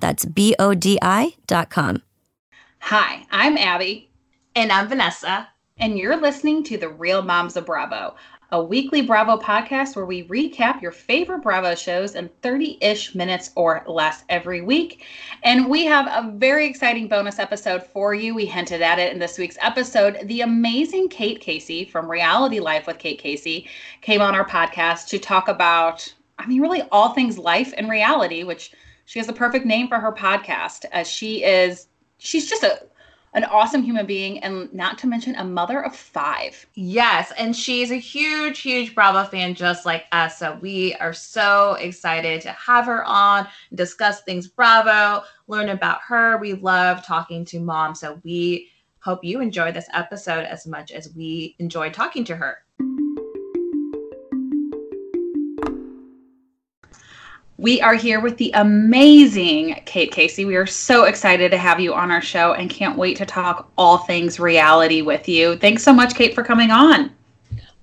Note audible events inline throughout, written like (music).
That's B O D I dot com. Hi, I'm Abby. And I'm Vanessa. And you're listening to The Real Moms of Bravo, a weekly Bravo podcast where we recap your favorite Bravo shows in 30 ish minutes or less every week. And we have a very exciting bonus episode for you. We hinted at it in this week's episode. The amazing Kate Casey from Reality Life with Kate Casey came on our podcast to talk about, I mean, really all things life and reality, which she has a perfect name for her podcast as she is, she's just a an awesome human being and not to mention a mother of five. Yes, and she's a huge, huge Bravo fan just like us. So we are so excited to have her on, discuss things Bravo, learn about her. We love talking to mom. So we hope you enjoy this episode as much as we enjoy talking to her. We are here with the amazing Kate Casey. We are so excited to have you on our show and can't wait to talk all things reality with you. Thanks so much, Kate, for coming on.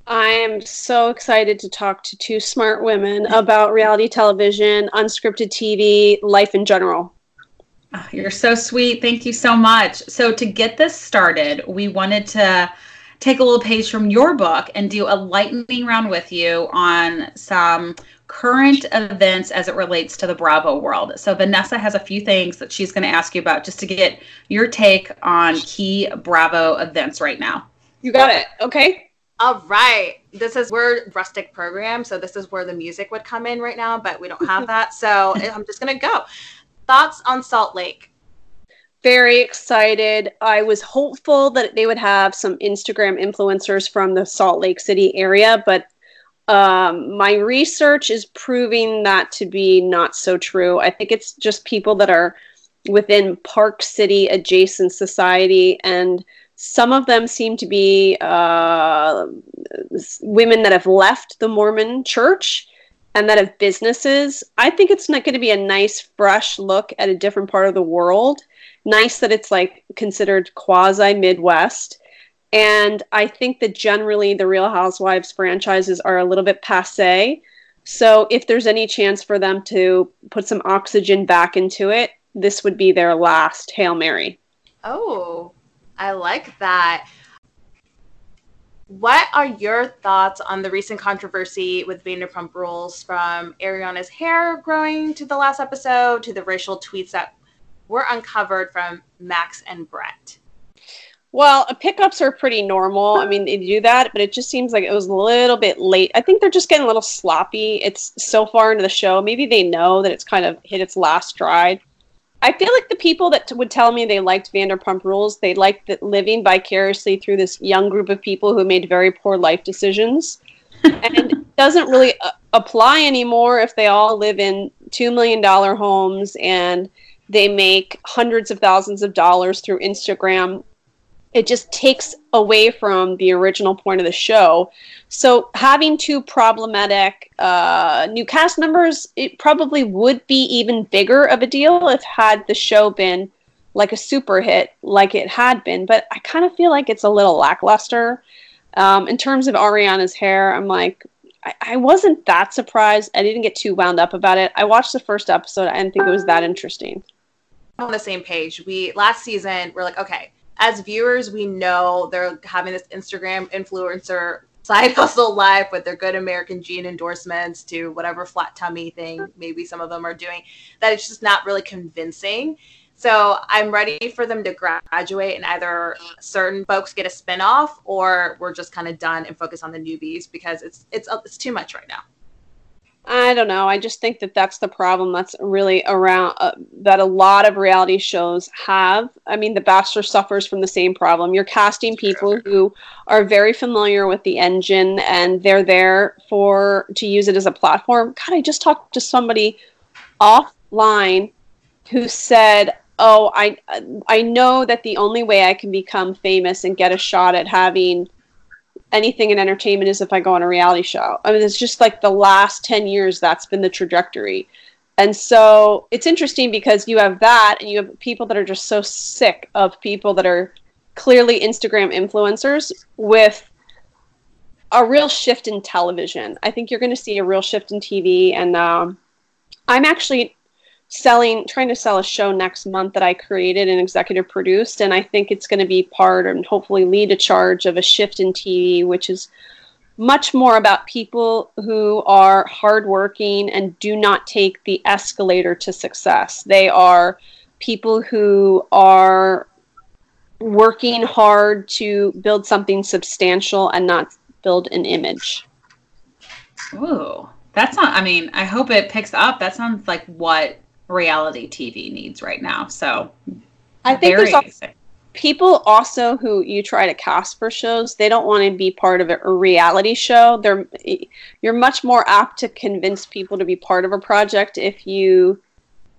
I am so excited to talk to two smart women about reality television, unscripted TV, life in general. Oh, you're so sweet. Thank you so much. So, to get this started, we wanted to take a little page from your book and do a lightning round with you on some current events as it relates to the Bravo world. So Vanessa has a few things that she's going to ask you about just to get your take on key Bravo events right now. You got it. Okay. All right. This is we're rustic program, so this is where the music would come in right now, but we don't have that. So (laughs) I'm just going to go. Thoughts on Salt Lake? Very excited. I was hopeful that they would have some Instagram influencers from the Salt Lake City area, but um, my research is proving that to be not so true. I think it's just people that are within Park City adjacent society, and some of them seem to be uh, women that have left the Mormon church and that have businesses. I think it's not going to be a nice, fresh look at a different part of the world. Nice that it's like considered quasi Midwest and I think that generally the Real Housewives franchises are a little bit passe. So if there's any chance for them to put some oxygen back into it, this would be their last Hail Mary. Oh, I like that. What are your thoughts on the recent controversy with Vanderpump Rules from Ariana's hair growing to the last episode to the racial tweets that were uncovered from Max and Brett? Well, pickups are pretty normal. I mean, they do that, but it just seems like it was a little bit late. I think they're just getting a little sloppy. It's so far into the show. Maybe they know that it's kind of hit its last stride. I feel like the people that t- would tell me they liked Vanderpump Rules, they liked the, living vicariously through this young group of people who made very poor life decisions. and it (laughs) doesn't really uh, apply anymore if they all live in $2 million homes and they make hundreds of thousands of dollars through Instagram it just takes away from the original point of the show. So having two problematic uh, new cast members, it probably would be even bigger of a deal if had the show been like a super hit like it had been. But I kind of feel like it's a little lackluster. Um, in terms of Ariana's hair, I'm like, I, I wasn't that surprised. I didn't get too wound up about it. I watched the first episode. I didn't think it was that interesting. On the same page, we last season we're like, okay, as viewers, we know they're having this Instagram influencer side (laughs) hustle life with their good American jean endorsements to whatever flat tummy thing maybe some of them are doing, that it's just not really convincing. So I'm ready for them to graduate and either certain folks get a spinoff or we're just kind of done and focus on the newbies because it's it's it's too much right now. I don't know. I just think that that's the problem that's really around uh, that a lot of reality shows have. I mean, The Bachelor suffers from the same problem. You're casting people who are very familiar with the engine and they're there for to use it as a platform. God, I just talked to somebody offline who said, "Oh, I I know that the only way I can become famous and get a shot at having anything in entertainment is if I go on a reality show. I mean, it's just like the last 10 years that's been the trajectory. And so it's interesting because you have that and you have people that are just so sick of people that are clearly Instagram influencers with a real shift in television. I think you're going to see a real shift in TV. And um, I'm actually selling trying to sell a show next month that I created and executive produced and I think it's going to be part and hopefully lead a charge of a shift in TV which is much more about people who are hardworking and do not take the escalator to success. They are people who are working hard to build something substantial and not build an image. Ooh, that's not, I mean, I hope it picks up. That sounds like what reality TV needs right now. So I think there's also, people also who you try to cast for shows, they don't want to be part of a reality show. They're you're much more apt to convince people to be part of a project if you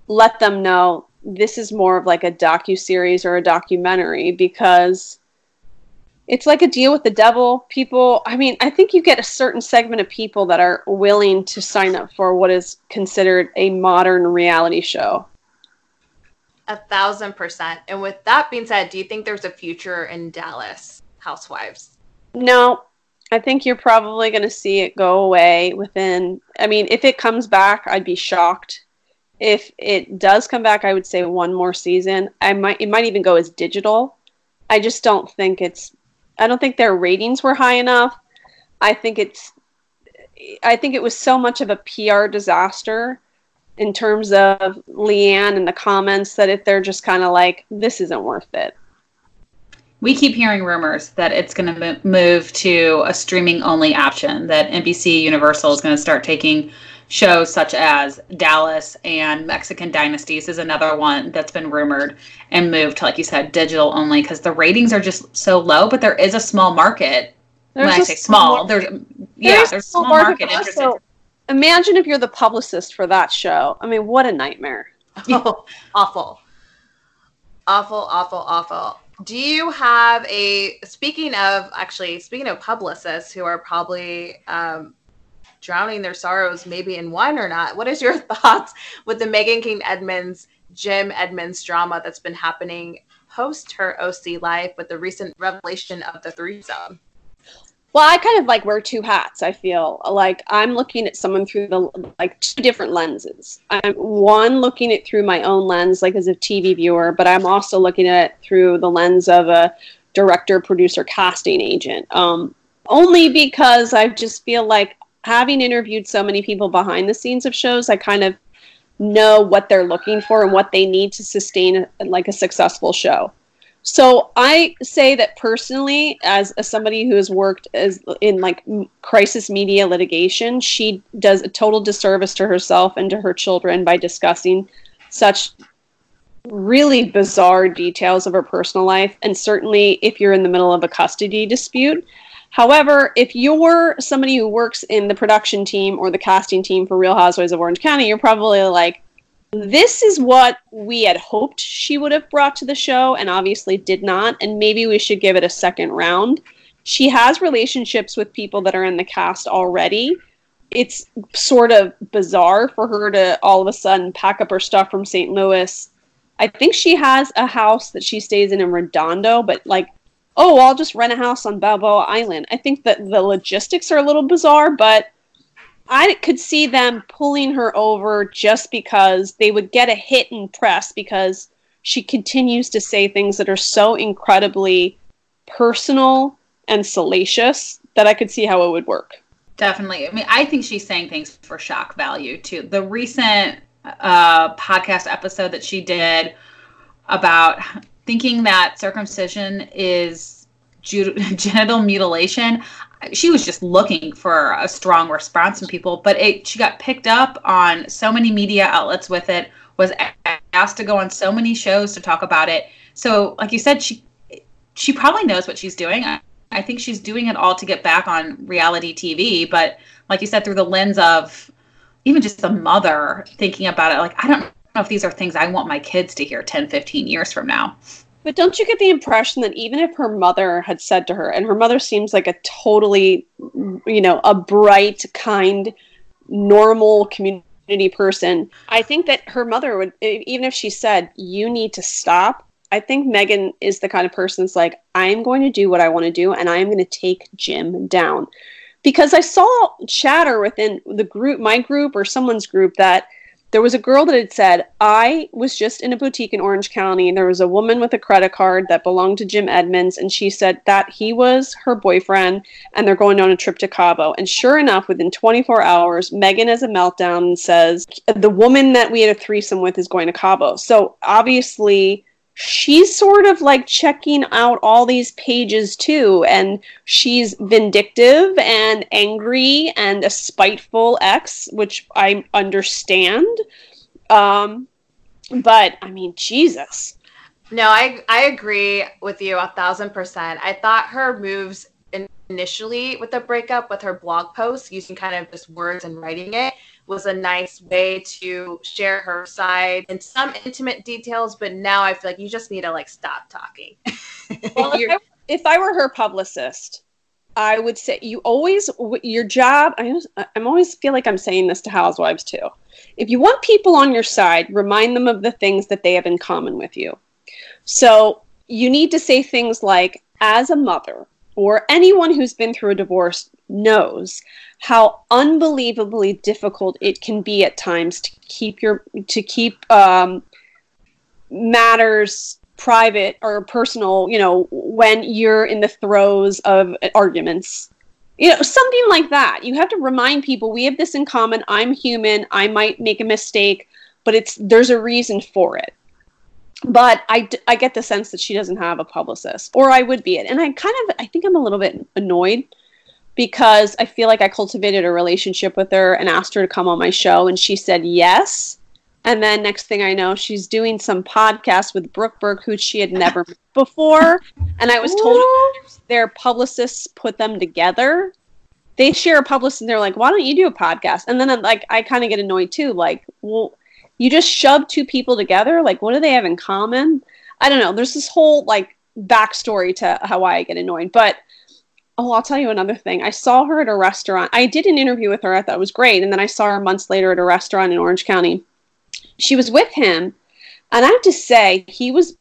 let them know this is more of like a docu series or a documentary because it's like a deal with the devil. People, I mean, I think you get a certain segment of people that are willing to sign up for what is considered a modern reality show. A thousand percent. And with that being said, do you think there's a future in Dallas Housewives? No, I think you're probably going to see it go away within. I mean, if it comes back, I'd be shocked. If it does come back, I would say one more season. I might. It might even go as digital. I just don't think it's I don't think their ratings were high enough. I think it's I think it was so much of a PR disaster in terms of LeeAnne and the comments that if they're just kind of like this isn't worth it. We keep hearing rumors that it's going to move to a streaming only option that NBC Universal is going to start taking shows such as Dallas and Mexican Dynasties is another one that's been rumored and moved to, like you said, digital only because the ratings are just so low. But there is a small market. There's when I say small, there's yeah, there's, there's a small market, market interested. Imagine if you're the publicist for that show. I mean, what a nightmare. (laughs) Oh, awful. Awful, awful, awful. Do you have a speaking of actually speaking of publicists who are probably um, drowning their sorrows maybe in wine or not. What is your (laughs) thoughts with the Meghan King Edmonds, Jim Edmonds drama that's been happening post her OC life with the recent revelation of the threesome? Well, I kind of like wear two hats. I feel like I'm looking at someone through the like two different lenses. I'm one looking at through my own lens, like as a TV viewer, but I'm also looking at it through the lens of a director, producer, casting agent. Um, only because I just feel like having interviewed so many people behind the scenes of shows, I kind of know what they're looking for and what they need to sustain like a successful show. So I say that personally, as, as somebody who has worked as in like crisis media litigation, she does a total disservice to herself and to her children by discussing such really bizarre details of her personal life. And certainly, if you're in the middle of a custody dispute, However, if you're somebody who works in the production team or the casting team for Real Housewives of Orange County, you're probably like, this is what we had hoped she would have brought to the show and obviously did not, and maybe we should give it a second round. She has relationships with people that are in the cast already. It's sort of bizarre for her to all of a sudden pack up her stuff from St. Louis. I think she has a house that she stays in in Redondo, but like oh, I'll just rent a house on Balboa Island. I think that the logistics are a little bizarre, but I could see them pulling her over just because they would get a hit in press because she continues to say things that are so incredibly personal and salacious that I could see how it would work. Definitely. I mean, I think she's saying things for shock value too. The recent uh, podcast episode that she did about thinking that circumcision is (laughs) genital mutilation. She was just looking for a strong response from people, but it she got picked up on so many media outlets with it. Was asked to go on so many shows to talk about it. So, like you said, she she probably knows what she's doing. I, I think she's doing it all to get back on reality TV, but like you said, through the lens of even just the mother thinking about it, like I don't know if these are things I want my kids to hear 10, 15 years from now. But don't you get the impression that even if her mother had said to her, and her mother seems like a totally, you know, a bright, kind, normal community person, I think that her mother would, even if she said, you need to stop, I think Meghan is the kind of person that's like, I'm going to do what I want to do and I am going to take Jim down. Because I saw chatter within the group, my group or someone's group, that there was a girl that had said, I was just in a boutique in Orange County. And there was a woman with a credit card that belonged to Jim Edmonds. And she said that he was her boyfriend and they're going on a trip to Cabo. And sure enough, within 24 hours, Meghan has a meltdown and says, The woman that we had a threesome with is going to Cabo. So obviously, she's sort of like checking out all these pages too and she's vindictive and angry and a spiteful ex which i understand. Um but i mean jesus. No i i agree with you a thousand percent. I thought her moves initially with the breakup with her blog post using kind of just words and writing it was a nice way to share her side in some intimate details, but now I feel like you just need to like stop talking. (laughs) well, if I, if I were her publicist, I would say you always your job. I I'm always feel like I'm saying this to housewives too. If you want people on your side, remind them of the things that they have in common with you. So you need to say things like, as a mother or anyone who's been through a divorce knows how unbelievably difficult it can be at times to keep your to keep um, matters private or personal you know when you're in the throes of arguments. You know something like that. You have to remind people we have this in common. I'm human. I might make a mistake but it's there's a reason for it. But I, I get the sense that she doesn't have a publicist or i would be it. And i kind of i think i'm a little bit annoyed because I feel like I cultivated a relationship with her and asked her to come on my show, and she said yes. And then next thing I know, she's doing some podcast with Brooke Burke, who she had never met (laughs) before. And I was told their publicists put them together. They share a publicist, and they're like, "Why don't you do a podcast?" And then like I kind of get annoyed too. Like, well, you just shove two people together. Like, what do they have in common? I don't know. There's this whole like backstory to how I get annoyed, but Oh, I'll tell you another thing. I saw her at a restaurant. I did an interview with her. I thought was great. And then I saw her months later at a restaurant in Orange County. She was with him. And I have to say, he was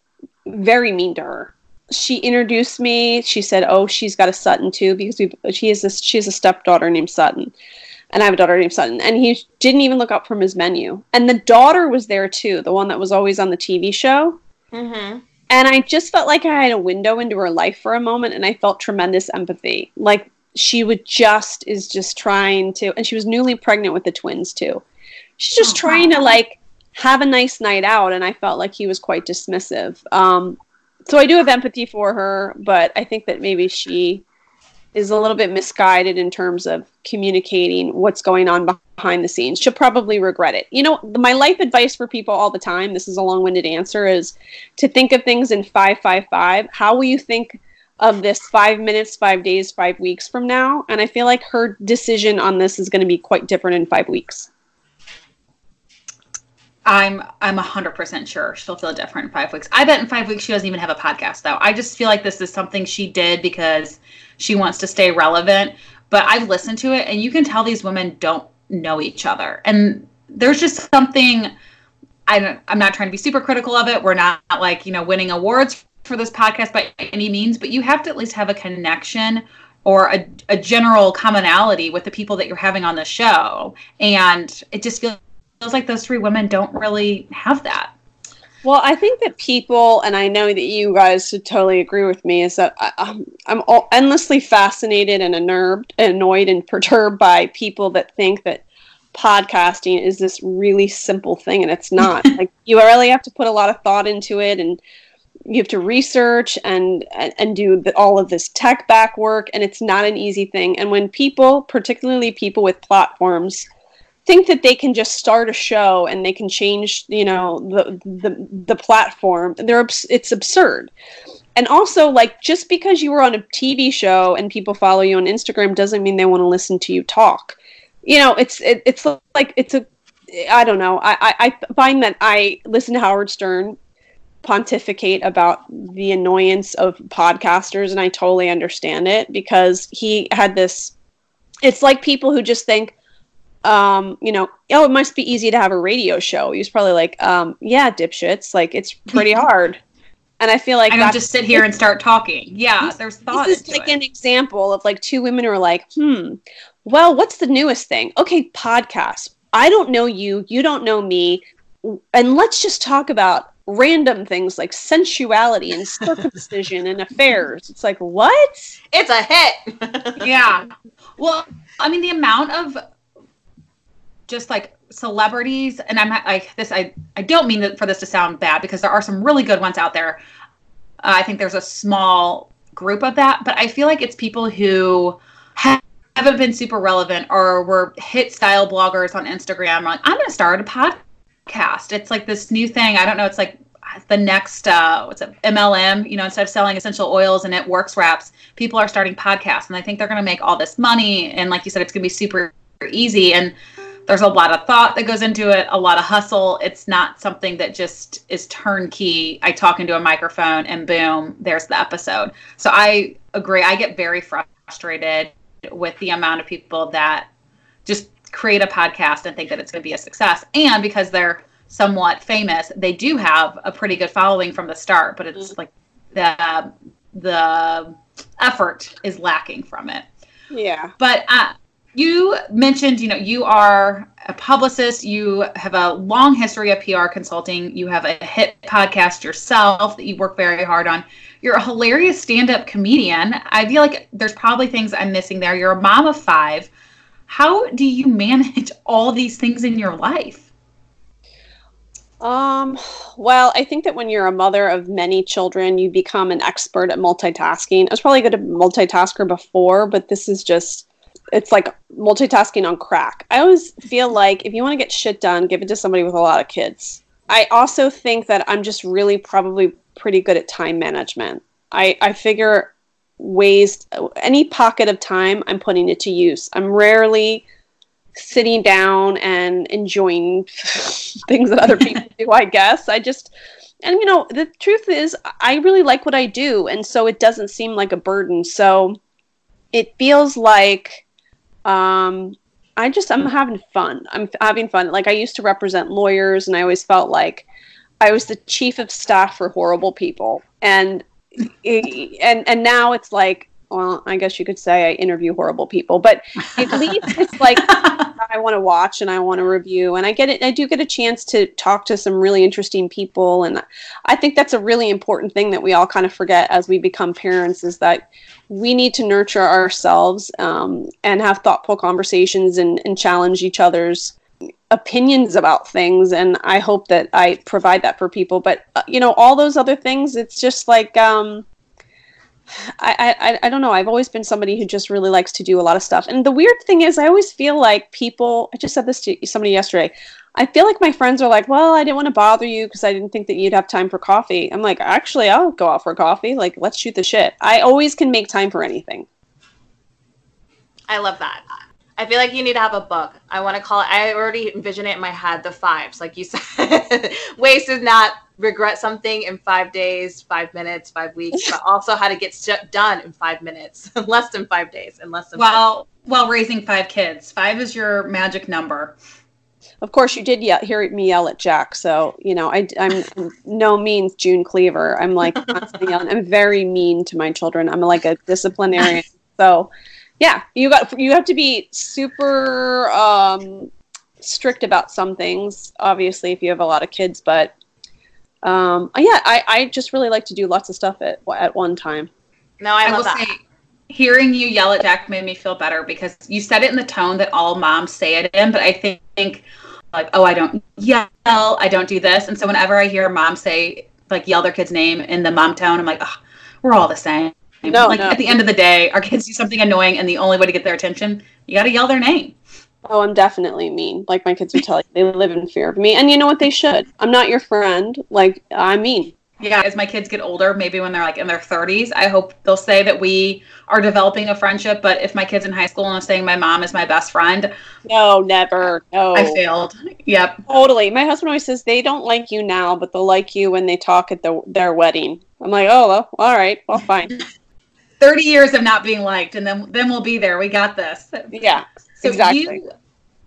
very mean to her. She introduced me. She said, "Oh, she's got a Sutton too because we she has this she has a stepdaughter named Sutton, and I have a daughter named Sutton." And he didn't even look up from his menu. And the daughter was there too, the one that was always on the TV show. Mm-hmm. And I just felt like I had a window into her life for a moment and I felt tremendous empathy. Like she would just is just trying to and she was newly pregnant with the twins too. She's just oh, trying to like have a nice night out and I felt like he was quite dismissive. Um so I do have empathy for her, but I think that maybe she is a little bit misguided in terms of communicating what's going on behind the scenes. She'll probably regret it. You know, my life advice for people all the time, this is a long winded answer, is to think of things in 555. How will you think of this five minutes, five days, five weeks from now? And I feel like her decision on this is going to be quite different in five weeks. I'm I'm hundred percent sure she'll feel different in five weeks. I bet in five weeks she doesn't even have a podcast though. I just feel like this is something she did because she wants to stay relevant. But I've listened to it and you can tell these women don't know each other. And there's just something I don't, I'm not trying to be super critical of it. We're not like, you know, winning awards for this podcast by any means, but you have to at least have a connection or a, a general commonality with the people that you're having on the show. And it just feels, feels like those three women don't really have that. Well, I think that people, and I know that you guys should totally agree with me, is that I, am I'm, I'm endlessly fascinated and unnerved, annoyed, and perturbed by people that think that podcasting is this really simple thing and it's not. (laughs) Like you really have to put a lot of thought into it and you have to research and and, and do the, all of this tech back work and it's not an easy thing. And when people particularly people with platforms think that they can just start a show and they can change you know the the, the platform. They're it's absurd. And also like just because you were on a tv show and people follow you on instagram doesn't mean they want to listen to you talk. You know it's it, it's like it's a i don't know. I, I i find that i listen to howard stern pontificate about the annoyance of podcasters and I totally understand it because he had this it's like people who just think um, you know, oh, it must be easy to have a radio show. He was probably like, um, yeah, dipshits, like it's pretty (laughs) hard. And I feel like I don't just sit here and start talking. Yeah, there's thought. This is like it. an example of like two women who are like, hmm, well, what's the newest thing? Okay, podcast. I don't know you, you don't know me, and let's just talk about random things like sensuality and circumcision and affairs. It's like, what? It's a hit. yeah. (laughs) Well, I mean, the amount of just like celebrities, and I'm like this, I, I don't mean for this to sound bad because there are some really good ones out there. Uh, I think there's a small group of that, but I feel like it's people who have haven't been super relevant or were hit style bloggers on Instagram. Like, I'm going to start a podcast. It's like this new thing. I don't know. It's like the next uh, what's it MLM. You know, instead of selling essential oils and it works wraps, people are starting podcasts, and I think they're going to make all this money. And like you said, it's going to be super easy. And there's a lot of thought that goes into it, a lot of hustle. It's not something that just is turnkey. I talk into a microphone and boom, there's the episode. So I agree. I get very frustrated with the amount of people that just create a podcast and think that it's going to be a success. And because they're somewhat famous, they do have a pretty good following from the start, but it's mm-hmm. like the the effort is lacking from it. Yeah. But uh, you mentioned, you know, you are a publicist. You have a long history of PR consulting. You have a hit podcast yourself that you work very hard on. You're a hilarious stand-up comedian. I feel like there's probably things I'm missing there. You're a mom of five. How do you manage (laughs) all these things in your life? Um, well, I think that when you're a mother of many children, you become an expert at multitasking. I was probably a good multitasker before, but this is just it's like multitasking on crack. I always feel like if you want to get shit done, give it to somebody with a lot of kids. I also think that I'm just really probably pretty good at time management. I, I figure ways any pocket of time i'm putting it to use i'm rarely sitting down and enjoying (laughs) things that other people (laughs) do i guess i just and you know the truth is i really like what i do and so it doesn't seem like a burden so it feels like um i just i'm having fun. I'm having fun. Like i used to represent lawyers and i always felt like i was the chief of staff for horrible people. And and and now it's like well, I guess you could say I interview horrible people, but at least it's like (laughs) I want to watch and I want to review, and I get it. I do get a chance to talk to some really interesting people, and I think that's a really important thing that we all kind of forget as we become parents is that we need to nurture ourselves um, and have thoughtful conversations and, and challenge each other's opinions about things. And i hope that i provide that for people. But uh, you know all those other things it's just like um I, I i don't know. I've always been somebody who just really likes to do a lot of stuff. And the weird thing is i always feel like people i just said this to somebody yesterday. I feel like my friends are like well i didn't want to bother you because i didn't think that you'd have time for coffee. I'm like actually i'll go out for coffee. Like let's shoot the shit. I always can make time for anything. I love that I feel like you need to have a book. I want to call it. I already envision it in my head. The fives, like you said, (laughs) ways to not regret something in five days, five minutes, five weeks, but also how to get shit done in five minutes, (laughs) less than five days, and less than. Well, while raising five kids, five is your magic number. Of course, you did yell, hear me yell at Jack, so you know I, am (laughs) no means June Cleaver. I'm like constantly yelling. I'm very mean to my children. I'm like a disciplinarian. So yeah, you got you have to be super um, strict about some things. Obviously, if you have a lot of kids, but um, yeah, I, I just really like to do lots of stuff at at one time. No, I, I will that. say hearing you yell at Jack made me feel better because you said it in the tone that all moms say it in, but I think like, oh, I don't yell, I don't do this. And so whenever I hear mom say like yell their kid's name in the mom tone, I'm like, oh, we're all the same. No, like no. at the end of the day, our kids do something annoying and the only way to get their attention, you gotta yell their name. Oh, I'm definitely mean. Like my kids would tell you, they live in fear of me. And you know what? They should. I'm not your friend. Like, I'm mean. Yeah, as my kids get older, maybe when they're like in their 30s, I hope they'll say that we are developing a friendship. But if my kids in high school and I'm saying my mom is my best friend, No, never. No. I failed. Yep. Totally. My husband always says they don't like you now, but they'll like you when they talk at the, their wedding. I'm like, oh, well, all right. Well, fine. (laughs) 30 years of not being liked, and then then we'll be there. We got this. Yeah. So exactly. you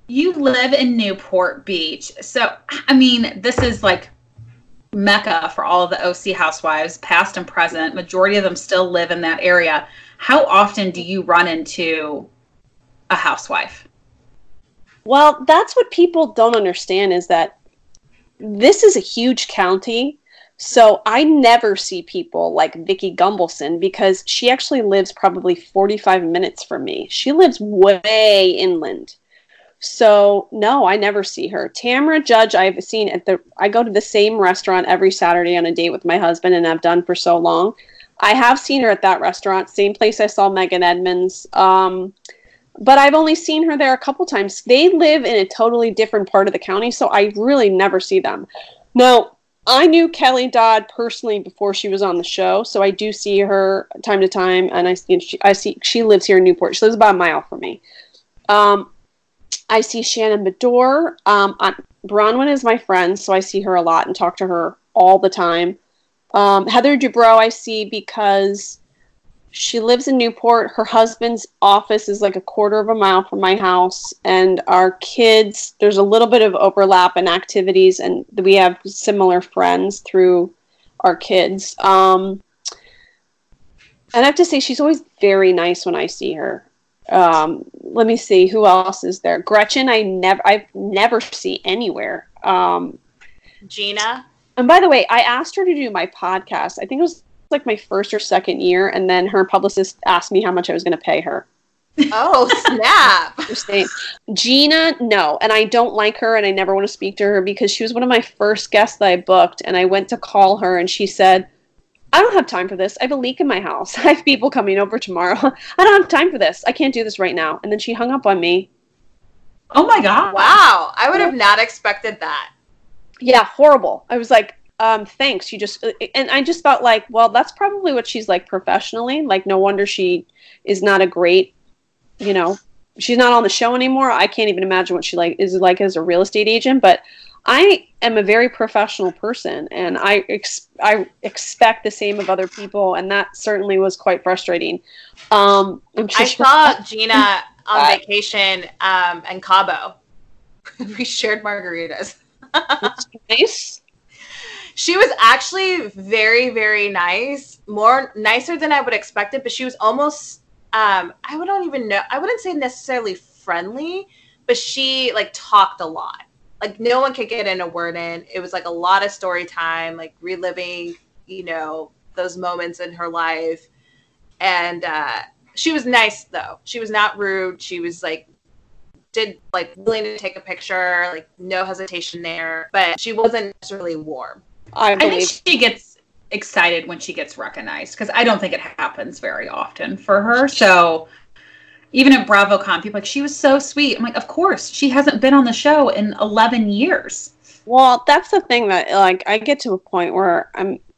you live in Newport Beach. So I mean, this is like mecca for all of the OC housewives, past and present. Majority of them still live in that area. How often do you run into a housewife? Well, that's what people don't understand is that this is a huge county. So I never see people like Vicki Gunvalson because she actually lives probably 45 minutes from me. She lives way inland. So no, I never see her. Tamra Judge, I've seen at the. I go to the same restaurant every Saturday on a date with my husband, and I've done for so long. I have seen her at that restaurant, same place I saw Meghan Edmonds. Um, but I've only seen her there a couple times. They live in a totally different part of the county, so I really never see them. Now, I knew Kelly Dodd personally before she was on the show, so I do see her time to time, and I see she, I see she lives here in Newport. She lives about a mile from me. Um, I see Shannon Beador. Um, Braunwyn is my friend, so I see her a lot and talk to her all the time. Um, Heather Dubrow I see because she lives in Newport. Her husband's office is like a quarter of a mile from my house, and our kids. There's a little bit of overlap in activities, and we have similar friends through our kids. Um, and I have to say, she's always very nice when I see her. Um, let me see who else is there. Gretchen, I never, I never see anywhere. Um, Gina. and by the way, I asked her to do my podcast. I think it was like my first or second year, and then her publicist asked me how much I was going to pay her. Oh, (laughs) snap. Gina, no, and I don't like her, and I never want to speak to her because she was one of my first guests that I booked, and I went to call her, and she said, "I don't have time for this. I have a leak in my house. (laughs) I have people coming over tomorrow. (laughs) I don't have time for this. I can't do this right now." And then she hung up on me. Oh my god! Wow. I would have not expected that. Yeah, horrible. I was like, um, thanks. You just, and I just thought like, well, that's probably what she's like professionally. Like, no wonder she is not a great, you know, she's not on the show anymore. I can't even imagine what she like is like as a real estate agent. But I am a very professional person, and I ex- I expect the same of other people, and that certainly was quite frustrating. Um, I saw Gina on (laughs) Uh, vacation um, in Cabo. (laughs) we shared margaritas. (laughs) nice. She was actually very, very nice, more nicer than I would expect it, but she was almost um I wouldn't even know I wouldn't say necessarily friendly, but she like talked a lot. Like no one could get in a word in. It was like a lot of story time, like reliving, you know, those moments in her life. And uh she was nice though. She was not rude. She was like did like willing to take a picture, like no hesitation there, but she wasn't necessarily warm. I I think she gets excited when she gets recognized because I don't think it happens very often for her. So even at BravoCon, people are like she was so sweet. I'm like, of course, she hasn't been on the show in 11 years. Well, that's the thing that like I get to a point where I'm (sighs)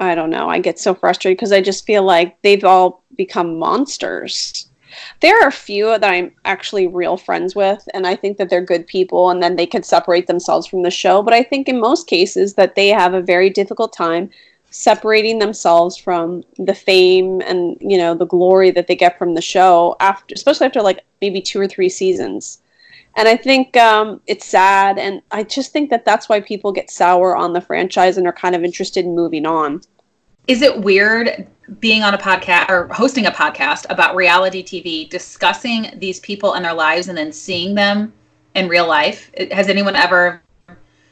I don't know. I get so frustrated because I just feel like they've all become monsters. There are a few that I'm actually real friends with, and I think that they're good people, and then they could separate themselves from the show. But I think in most cases that they have a very difficult time separating themselves from the fame and you know the glory that they get from the show after, especially after like maybe two or three seasons and I think um, it's sad, and I just think that that's why people get sour on the franchise and are kind of interested in moving on. Is it weird being on a podcast or hosting a podcast about reality TV, discussing these people and their lives, and then seeing them in real life? Has anyone ever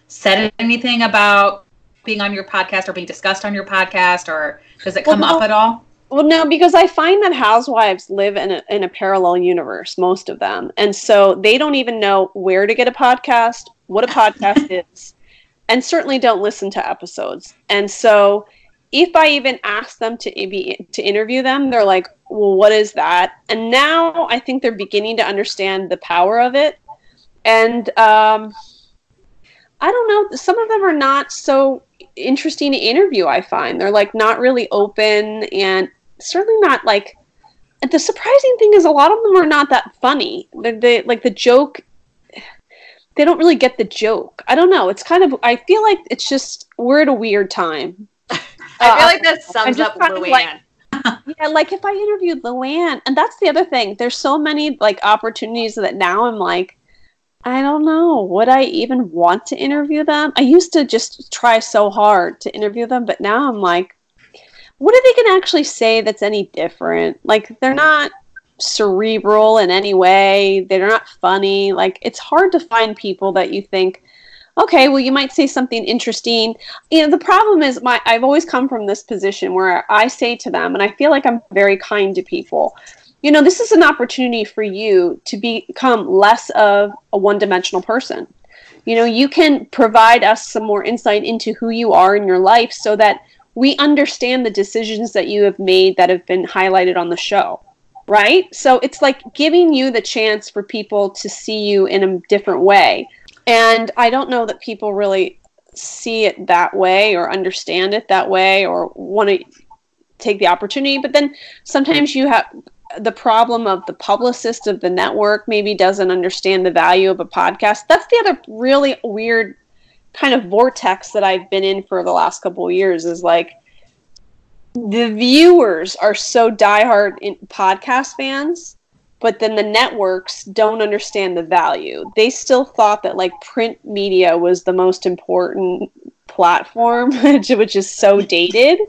said anything about being on your podcast or being discussed on your podcast, or does it come Well, up at all? Well, no, because I find that housewives live in a, in a parallel universe, most of them. And so they don't even know where to get a podcast, what a podcast (laughs) is, and certainly don't listen to episodes. And so if I even ask them to be to interview them, they're like, "Well, what is that?" And now I think they're beginning to understand the power of it. And um, I don't know, some of them are not so interesting to interview. I find they're like not really open and certainly not like the surprising thing is a lot of them are not that funny. They, they like the joke. They don't really get the joke. I don't know. It's kind of. I feel like it's just we're at a weird time. I feel uh, like that sums up Luann. Like, (laughs) yeah, like if I interviewed Luann, and that's the other thing. There's so many like opportunities that now I'm like, I don't know. Would I even want to interview them? I used to just try so hard to interview them, but now I'm like, what are they going to actually say that's any different? Like, they're not cerebral in any way. They're not funny. Like, it's hard to find people that you think, okay, well, you might say something interesting. You know, the problem is my I've always come from this position where I say to them, and I feel like I'm very kind to people. You know, this is an opportunity for you to become less of a one-dimensional person. You know, you can provide us some more insight into who you are in your life so that we understand the decisions that you have made that have been highlighted on the show right so it's like giving you the chance for people to see you in a different way and i don't know that people really see it that way or understand it that way or want to take the opportunity but then sometimes you have the problem of the publicist of the network maybe doesn't understand the value of a podcast. That's the other really weird kind of vortex that I've been in for the last couple of years is like the viewers are so diehard in podcast fans, but then the networks don't understand the value. They still thought that like print media was the most important platform, (laughs) which is so (laughs) dated.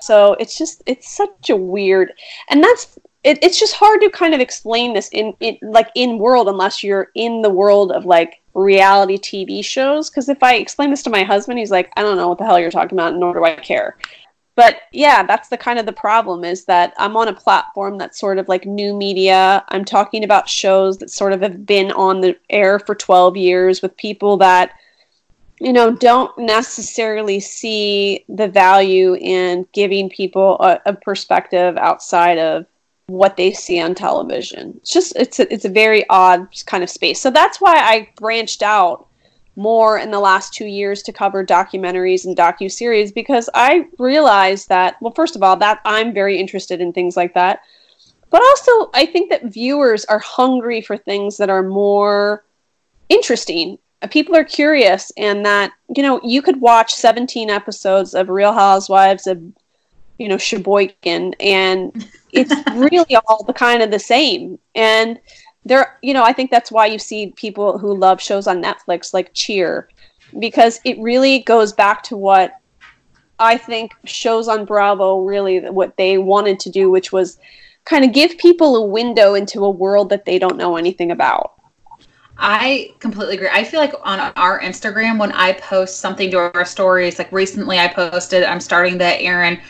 So it's just it's such a weird, and that's it, it's just hard to kind of explain this in, in like in world unless you're in the world of like reality TV shows. Because if I explain this to my husband, he's like, I don't know what the hell you're talking about, nor do I care. But yeah, that's the kind of the problem is that I'm on a platform that's sort of like new media. I'm talking about shows that sort of have been on the air for 12 years with people that you know don't necessarily see the value in giving people a, a perspective outside of what they see on television. It's just it's a, it's a very odd kind of space. So that's why I branched out more in the last 2 years to cover documentaries and docu series because I realized that well first of all that I'm very interested in things like that. But also I think that viewers are hungry for things that are more interesting. People are curious and that you know you could watch 17 episodes of Real Housewives of you know Sheboygan and it's (laughs) really all the kind of the same. And there, you know, I think that's why you see people who love shows on Netflix like Cheer, because it really goes back to what I think shows on Bravo really what they wanted to do, which was kind of give people a window into a world that they don't know anything about. I completely agree. I feel like on our Instagram, when I post something to our stories, like recently I posted, I'm starting the Aaron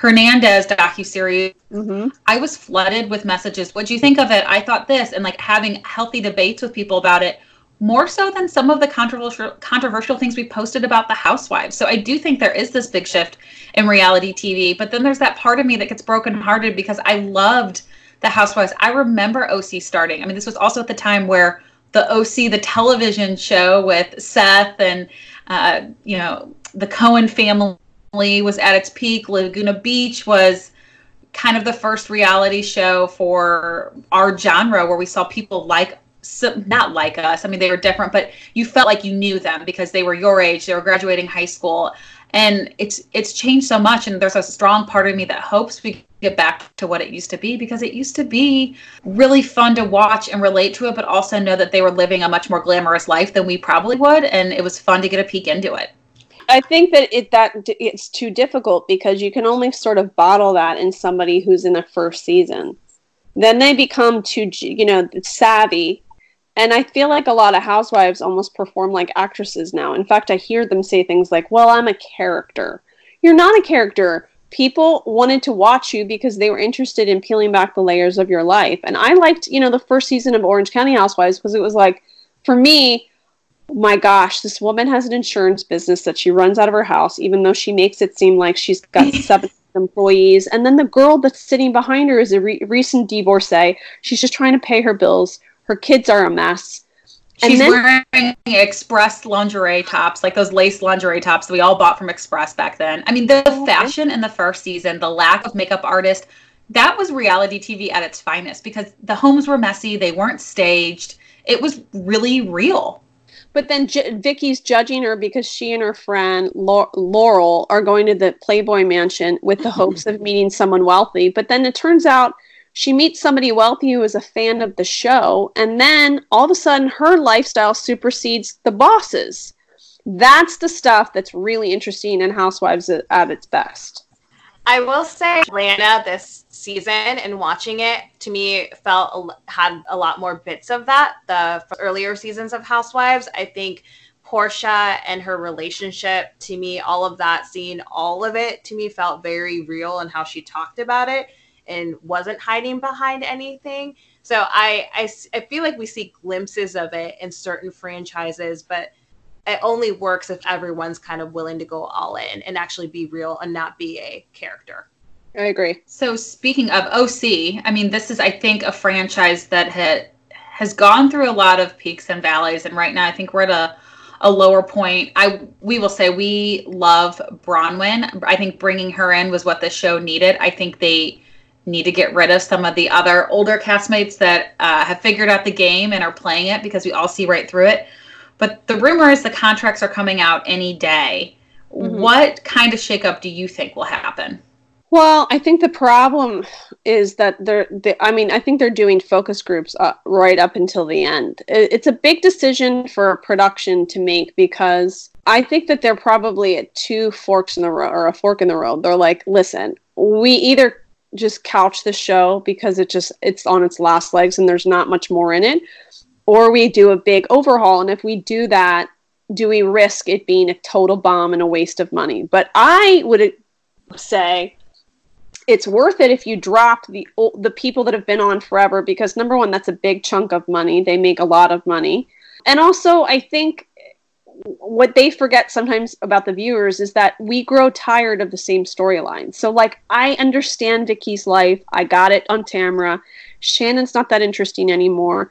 Hernandez docu series. Mm-hmm. I was flooded with messages. What do you think of it? I thought this, and like having healthy debates with people about it, more so than some of the controversial controversial things we posted about the housewives. So I do think there is this big shift in reality TV. But then there's that part of me that gets brokenhearted because I loved the housewives. I remember OC starting. I mean, this was also at the time where the OC, the television show with Seth and uh, you know the Cohen family was at its peak. Laguna Beach was kind of the first reality show for our genre where we saw people like so, not like us. I mean, they were different, but you felt like you knew them because they were your age. They were graduating high school, and it's it's changed so much. And there's a strong part of me that hopes we get back to what it used to be because it used to be really fun to watch and relate to it, but also know that they were living a much more glamorous life than we probably would, and it was fun to get a peek into it. I think that it that it's too difficult because you can only sort of bottle that in somebody who's in the first season. Then they become too, you know, savvy, and I feel like a lot of housewives almost perform like actresses now. In fact, I hear them say things like, "Well, I'm a character." You're not a character. people wanted to watch you because they were interested in peeling back the layers of your life. And I liked, you know, the first season of Orange County Housewives because it was like, for me, my gosh, this woman has an insurance business that she runs out of her house, even though she makes it seem like she's got (laughs) seven employees. And then the girl that's sitting behind her is a re- recent divorcee. She's just trying to pay her bills. Her kids are a mess. She's then, wearing Express lingerie tops, like those lace lingerie tops that we all bought from Express back then. I mean, the oh, fashion in the first season, the lack of makeup artist, that was reality TV at its finest because the homes were messy, they weren't staged. It was really real. But then J- Vicki's judging her because she and her friend Laurel are going to the Playboy Mansion with the hopes of meeting someone wealthy. But then it turns out she meets somebody wealthy who is a fan of the show, and then all of a sudden her lifestyle supersedes the boss's. That's the stuff that's really interesting in Housewives at its best. I will say Atlanta this season and watching it to me felt had a lot more bits of that the earlier seasons of Housewives. I think Portia and her relationship to me, all of that, seeing all of it to me felt very real and how she talked about it and wasn't hiding behind anything. So I, I, I feel like we see glimpses of it in certain franchises, but it only works if everyone's kind of willing to go all in and actually be real and not be a character. I agree. So speaking of OC, I mean, this is I think a franchise that had has gone through a lot of peaks and valleys, and right now I think we're at a a lower point. I we will say we love Braunwyn. I think bringing her in was what the show needed. I think they need to get rid of some of the other older castmates that uh, have figured out the game and are playing it because we all see right through it. But the rumor is the contracts are coming out any day. Mm-hmm. What kind of shakeup do you think will happen? Well, I think the problem is that they're, they, I mean, I think they're doing focus groups uh, right up until the end. It's a big decision for production to make because I think that they're probably at two forks in the road or a fork in the road. They're like, listen, we either just couch the show because it just it's on its last legs and there's not much more in it or we do a big overhaul and if we do that do we risk it being a total bomb and a waste of money but i would say it's worth it if you drop the the people that have been on forever because number one that's a big chunk of money they make a lot of money and also i think what they forget sometimes about the viewers is that we grow tired of the same storyline. So, like, I understand Vicki's life. I got it on Tamra. Shannon's not that interesting anymore.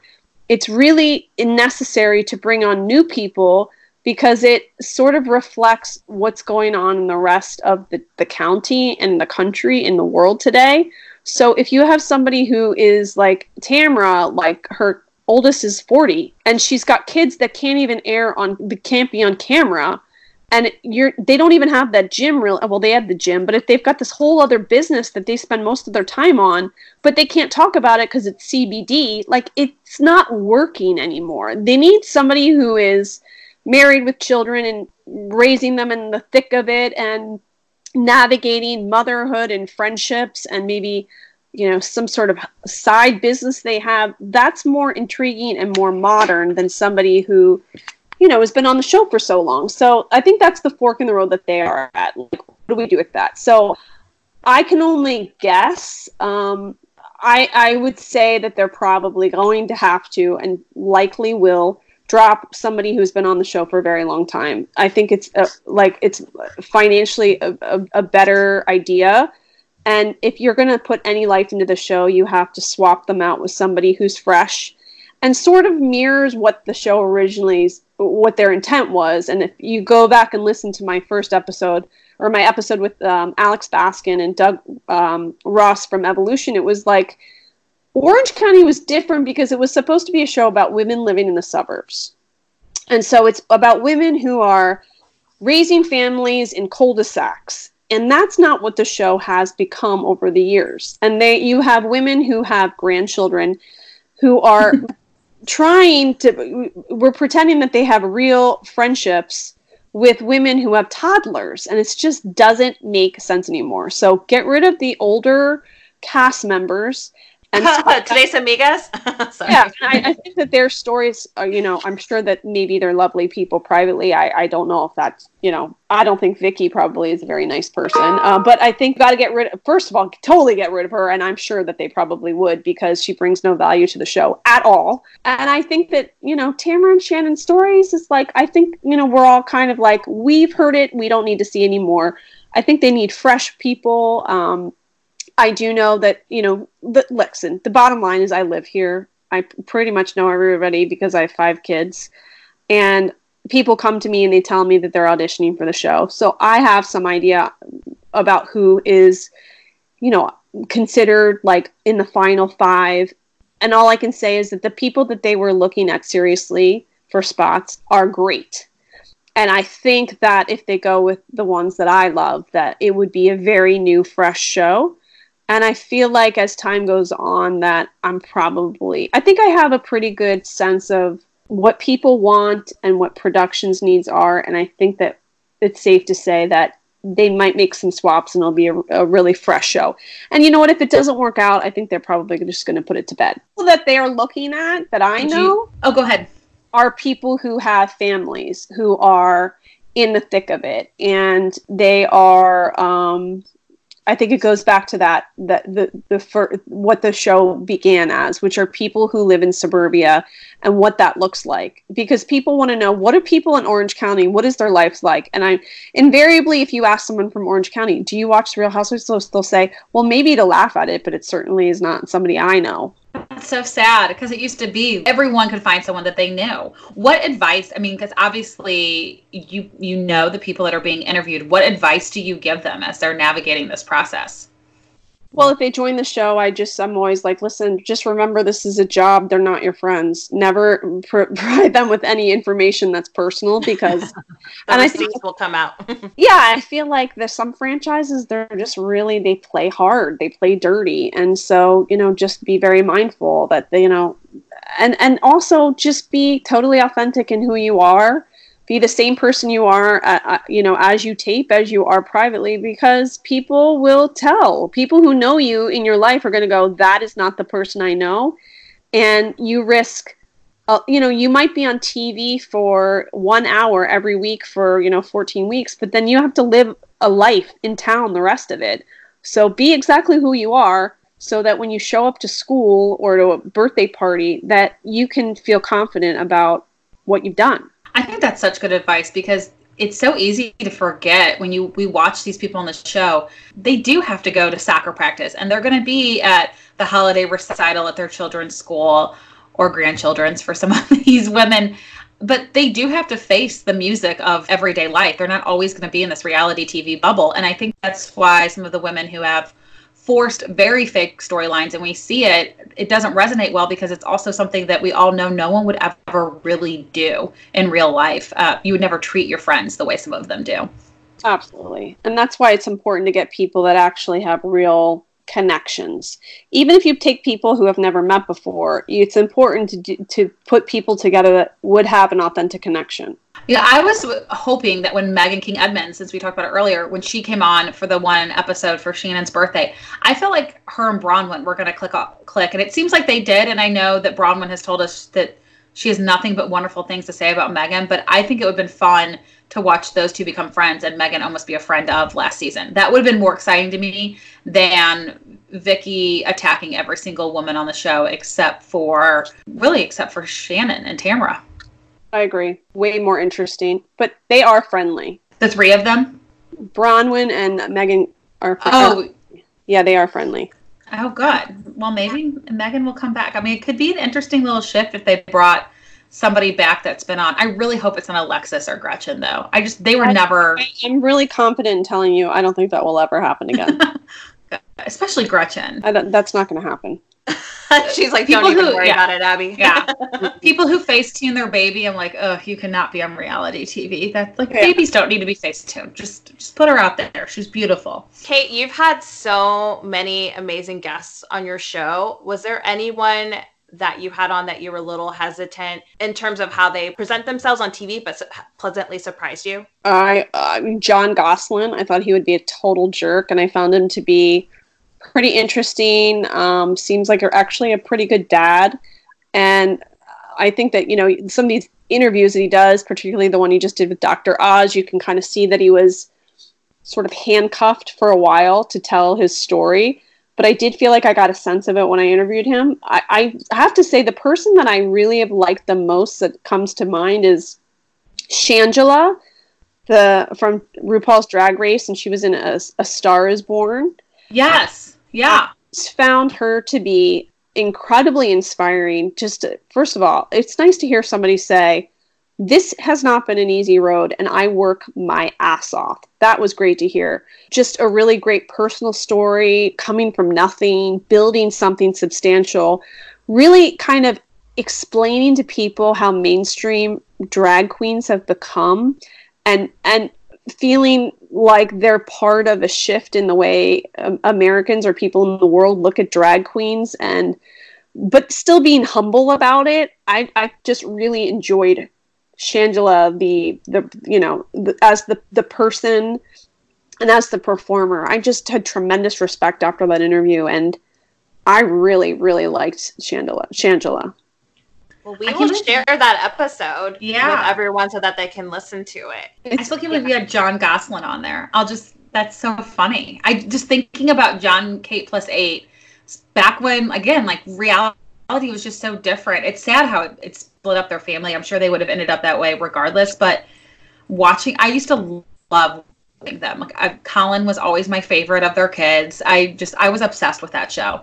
It's really necessary to bring on new people because it sort of reflects what's going on in the rest of the, the county and the country in the world today. So if you have somebody who is like Tamra, like her oldest is 40 and she's got kids that can't even air on the can't be on camera and you're they don't even have that gym real well they have the gym but if they've got this whole other business that they spend most of their time on but they can't talk about it because it's cbd like it's not working anymore. They need somebody who is married with children and raising them in the thick of it and navigating motherhood and friendships and maybe you know some sort of side business they have. That's more intriguing and more modern than somebody who you know has been on the show for so long. So i think that's the fork in the road that they are at. Like what do we do with that? So i can only guess um, i i would say that they're probably going to have to and likely will drop somebody who's been on the show for a very long time. I think it's a, like it's financially a, a, a better idea. And if you're going to put any life into the show, you have to swap them out with somebody who's fresh and sort of mirrors what the show originally what their intent was. And if you go back and listen to my first episode or my episode with um, Alex Baskin and Doug um, Ross from Evolution, it was like Orange County was different because it was supposed to be a show about women living in the suburbs. And so it's about women who are raising families in cul-de-sacs and that's not what the show has become over the years and they you have women who have grandchildren who are (laughs) trying to we're pretending that they have real friendships with women who have toddlers and it just doesn't make sense anymore. So get rid of the older cast members And (laughs) today's amigas. (laughs) yeah, I, I, think that their stories are, you know, I'm sure that maybe they're lovely people privately. I, I don't know if that's, you know, I don't think Vicki probably is a very nice person. Uh, but I think got to get rid of, first of all, totally get rid of her. And I'm sure that they probably would because she brings no value to the show at all. And I think that, you know, Tamra and Shannon's stories is like, I think, you know, we're all kind of like, we've heard it. We don't need to see anymore. I think they need fresh people. Um, I do know that, you know, the, listen, the bottom line is I live here. I pretty much know everybody because I have five kids. And people come to me and they tell me that they're auditioning for the show. So I have some idea about who is, you know, considered like in the final five. And all I can say is that the people that they were looking at seriously for spots are great. And I think that if they go with the ones that I love, that it would be a very new, fresh show and i feel like as time goes on that i'm probably i think i have a pretty good sense of what people want and what production's needs are. And i think that it's safe to say that they might make some swaps and it'll be a, a really fresh show. And you know what? If it doesn't work out i think they're probably just going to put it to bed. People that they are looking at that i know you, oh go ahead. are people who have families who are in the thick of it. And they are um, I think it goes back to that that the the for, what the show began as, which are people who live in suburbia and what that looks like. Because people want to know what are people in Orange County, what is their life like? And I invariably, if you ask someone from Orange County, do you watch Real Housewives? They'll, they'll say, well, maybe to laugh at it, but it certainly is not somebody I know. That's so sad because it used to be everyone could find someone that they knew. What advice? I mean, because obviously you you know the people that are being interviewed. What advice do you give them as they're navigating this process? Well, if they join the show, I just I'm always like, listen, just remember this is a job. They're not your friends. Never (laughs) provide them with any information that's personal because (laughs) and I think will come out. (laughs) yeah, I feel like there's some franchises they're just really they play hard, they play dirty, and so you know just be very mindful that they, you know, and and also just be totally authentic in who you are be the same person you are, uh, uh, you know, as you tape, as you are privately, because people will tell. People who know you in your life are going to go, that is not the person I know. And you risk, uh, you know, you might be on TV for one hour every week for, you know, 14 weeks, but then you have to live a life in town the rest of it. So be exactly who you are so that when you show up to school or to a birthday party that you can feel confident about what you've done. I think that's such good advice because it's so easy to forget when you we watch these people on the show. They do have to go to soccer practice and they're going to be at the holiday recital at their children's school or grandchildren's for some (laughs) of these women. But they do have to face the music of everyday life. They're not always going to be in this reality TV bubble. And I think that's why some of the women who have forced very fake storylines and we see it it doesn't resonate well because it's also something that we all know no one would ever really do in real life. Uh, you would never treat your friends the way some of them do. Absolutely. And that's why it's important to get people that actually have real connections. Even if you take people who have never met before it's important to do, to put people together that would have an authentic connection yeah, I was hoping that when Meghan King Edmonds, since we talked about it earlier, when she came on for the one episode for Shannon's birthday, I felt like her and Braunwyn were going to click off, click, and it seems like they did. And I know that Braunwyn has told us that she has nothing but wonderful things to say about Meghan, but I think it would have been fun to watch those two become friends and Meghan almost be a friend of last season. That would have been more exciting to me than Vicki attacking every single woman on the show except for really except for Shannon and Tamra. I agree. Way more interesting, but they are friendly. The three of them? Braunwyn and Meghan are fr- Oh, yeah, they are friendly. Oh, good. Well, maybe Meghan will come back. I mean, it could be an interesting little shift if they brought somebody back that's been on. I really hope it's not Alexis or Gretchen, though. I just, they were I, never. I, am really confident in telling you I don't think that will ever happen again. (laughs) Especially Gretchen. that's not going to happen. (laughs) She's like, people don't even who, worry yeah. about it, Abby. yeah. (laughs) people who Facetune their baby, I'm like, oh, you cannot be on reality TV. That's like yeah. babies don't need to be Facetuned. Just just put her out there. She's beautiful. Kate, you've had so many amazing guests on your show. Was there anyone that you had on that you were a little hesitant in terms of how they present themselves on TV, but su- pleasantly surprised you? I uh, Jon Gosselin. I thought he would be a total jerk, and I found him to be pretty interesting. Um, seems like you're actually a pretty good dad, and I think that you know some of these interviews that he does, particularly the one he just did with Dr. Oz, you can kind of see that he was sort of handcuffed for a while to tell his story. But I did feel like I got a sense of it when I interviewed him. I, I have to say, the person that I really have liked the most that comes to mind is Shangela, the from RuPaul's Drag Race, and she was in a, a Star Is Born. Yes, yeah. I found her to be incredibly inspiring. Just first of all, it's nice to hear somebody say, "This has not been an easy road, and I work my ass off." That was great to hear. Just a really great personal story, coming from nothing, building something substantial. Really, kind of explaining to people how mainstream drag queens have become, and and feeling like they're part of a shift in the way um, Americans or people in the world look at drag queens and but still being humble about it. I I just really enjoyed Shangela the the you know the, as the the person and as the performer. I just had tremendous respect after that interview and I really really liked Shangela. Shangela. Well, we I will share that episode yeah. with everyone so that they can listen to it. It's, I still can't believe we had Jon Gosselin on there. I'll just that's so funny. I just thinking about Jon Kate plus eight back when again like reality was just so different. It's sad how it, it split up their family. I'm sure they would have ended up that way regardless. But watching, I used to love them. Like I, Collin was always my favorite of their kids. I just I was obsessed with that show.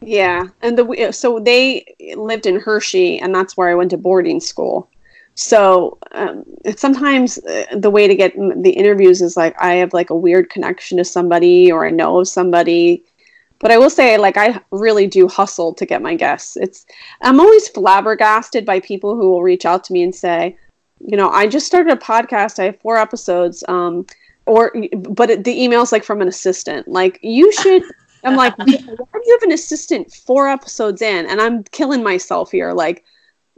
Yeah, and the so they lived in Hershey, and that's where I went to boarding school. So um, sometimes uh, the way to get the interviews is like I have like a weird connection to somebody, or I know of somebody. But I will say, like I really do hustle to get my guests. It's I'm always flabbergasted by people who will reach out to me and say, you know, I just started a podcast. I have four episodes. Um, or but it, the email's like from an assistant. Like you (laughs) should. I'm like, why do you have an assistant four episodes in? And I'm killing myself here. Like,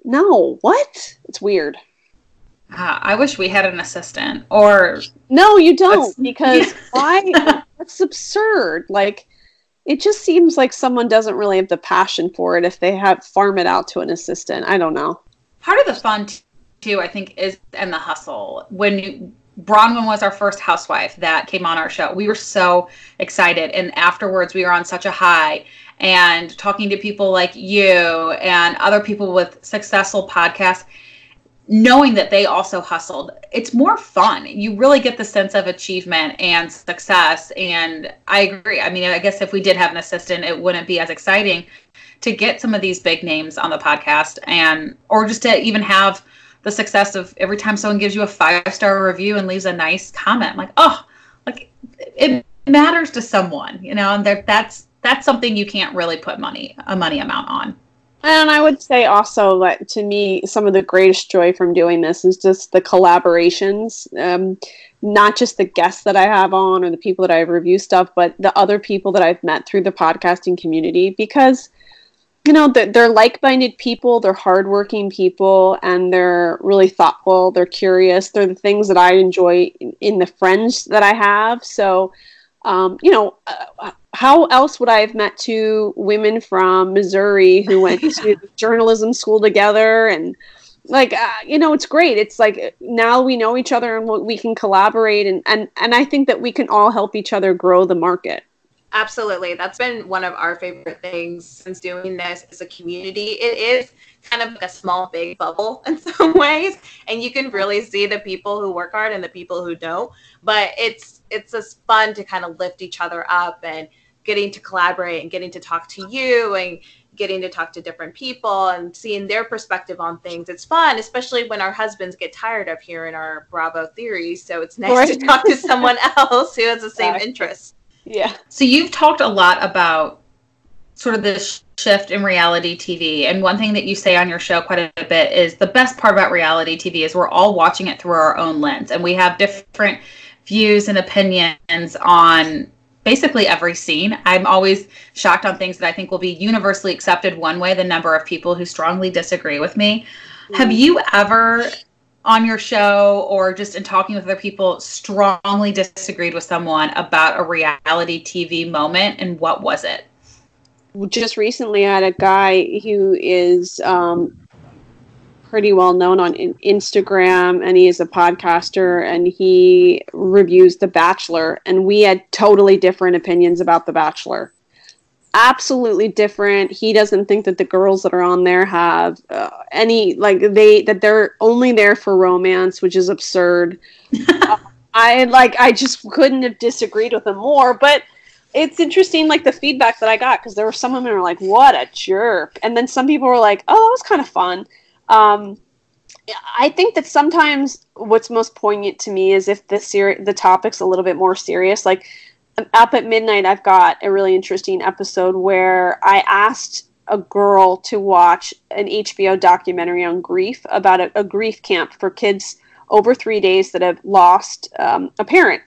no, what? It's weird. Uh, I wish we had an assistant. Or no, you don't, because (laughs) why? That's absurd. Like, it just seems like someone doesn't really have the passion for it if they have farm it out to an assistant. I don't know. Part of the fun too, I think, is and the hustle when you Braunwyn was our first housewife that came on our show. We were so excited. And afterwards, we were on such a high and talking to people like you and other people with successful podcasts, knowing that they also hustled. It's more fun. You really get the sense of achievement and success. And I agree. I mean, I guess if we did have an assistant, it wouldn't be as exciting to get some of these big names on the podcast and, or just to even have the success of every time someone gives you a five star review and leaves a nice comment. I'm like, oh, like it matters to someone, you know, and that's that's something you can't really put money a money amount on. And I would say also that to me, some of the greatest joy from doing this is just the collaborations. Um, not just the guests that I have on or the people that I review stuff, but the other people that I've met through the podcasting community because you know they're, they're like-minded people they're hardworking people and they're really thoughtful they're curious they're the things that i enjoy in, in the friends that i have. So um, you know uh, how else would i have met two women from missouri who (laughs) went to journalism school together? And like uh, you know it's great. It's like now we know each other and we can collaborate and, and and i think that we can all help each other grow the market Absolutely. That's been one of our favorite things since doing this as a community. It is kind of like a small, big bubble (laughs) in some ways. And you can really see the people who work hard and the people who don't. But it's it's just fun to kind of lift each other up and getting to collaborate and getting to talk to you and getting to talk to different people and seeing their perspective on things. It's fun, especially when our husbands get tired of hearing our Bravo theories. So it's nice right. to talk to someone (laughs) else who has the same interests. Yeah. So you've talked a lot about sort of this shift in reality TV. And one thing that you say on your show quite a bit is the best part about reality TV is we're all watching it through our own lens and we have different views and opinions on basically every scene. I'm always shocked on things that I think will be universally accepted one way, the number of people who strongly disagree with me. Mm-hmm. Have you ever on your show or just in talking with other people strongly disagreed with someone about a reality TV moment and what was it? Just recently, I had a guy who is um, pretty well known on Instagram and he is a podcaster and he reviews The Bachelor. And we had totally different opinions about The Bachelor. Absolutely different. He doesn't think that the girls that are on there have uh, any, like, they, that they're only there for romance, which is absurd. uh, (laughs) I, like, I just couldn't have disagreed with him more. But it's interesting, like, the feedback that I got because there were some women who were like, what a jerk. And then some people were like, oh, that was kind of fun um, I think that sometimes what's most poignant to me is if the ser- the topic's a little bit more serious. Like up at midnight, I've got a really interesting episode where I asked a girl to watch an HBO documentary on grief about a, a grief camp for kids over three days that have lost um, a parent.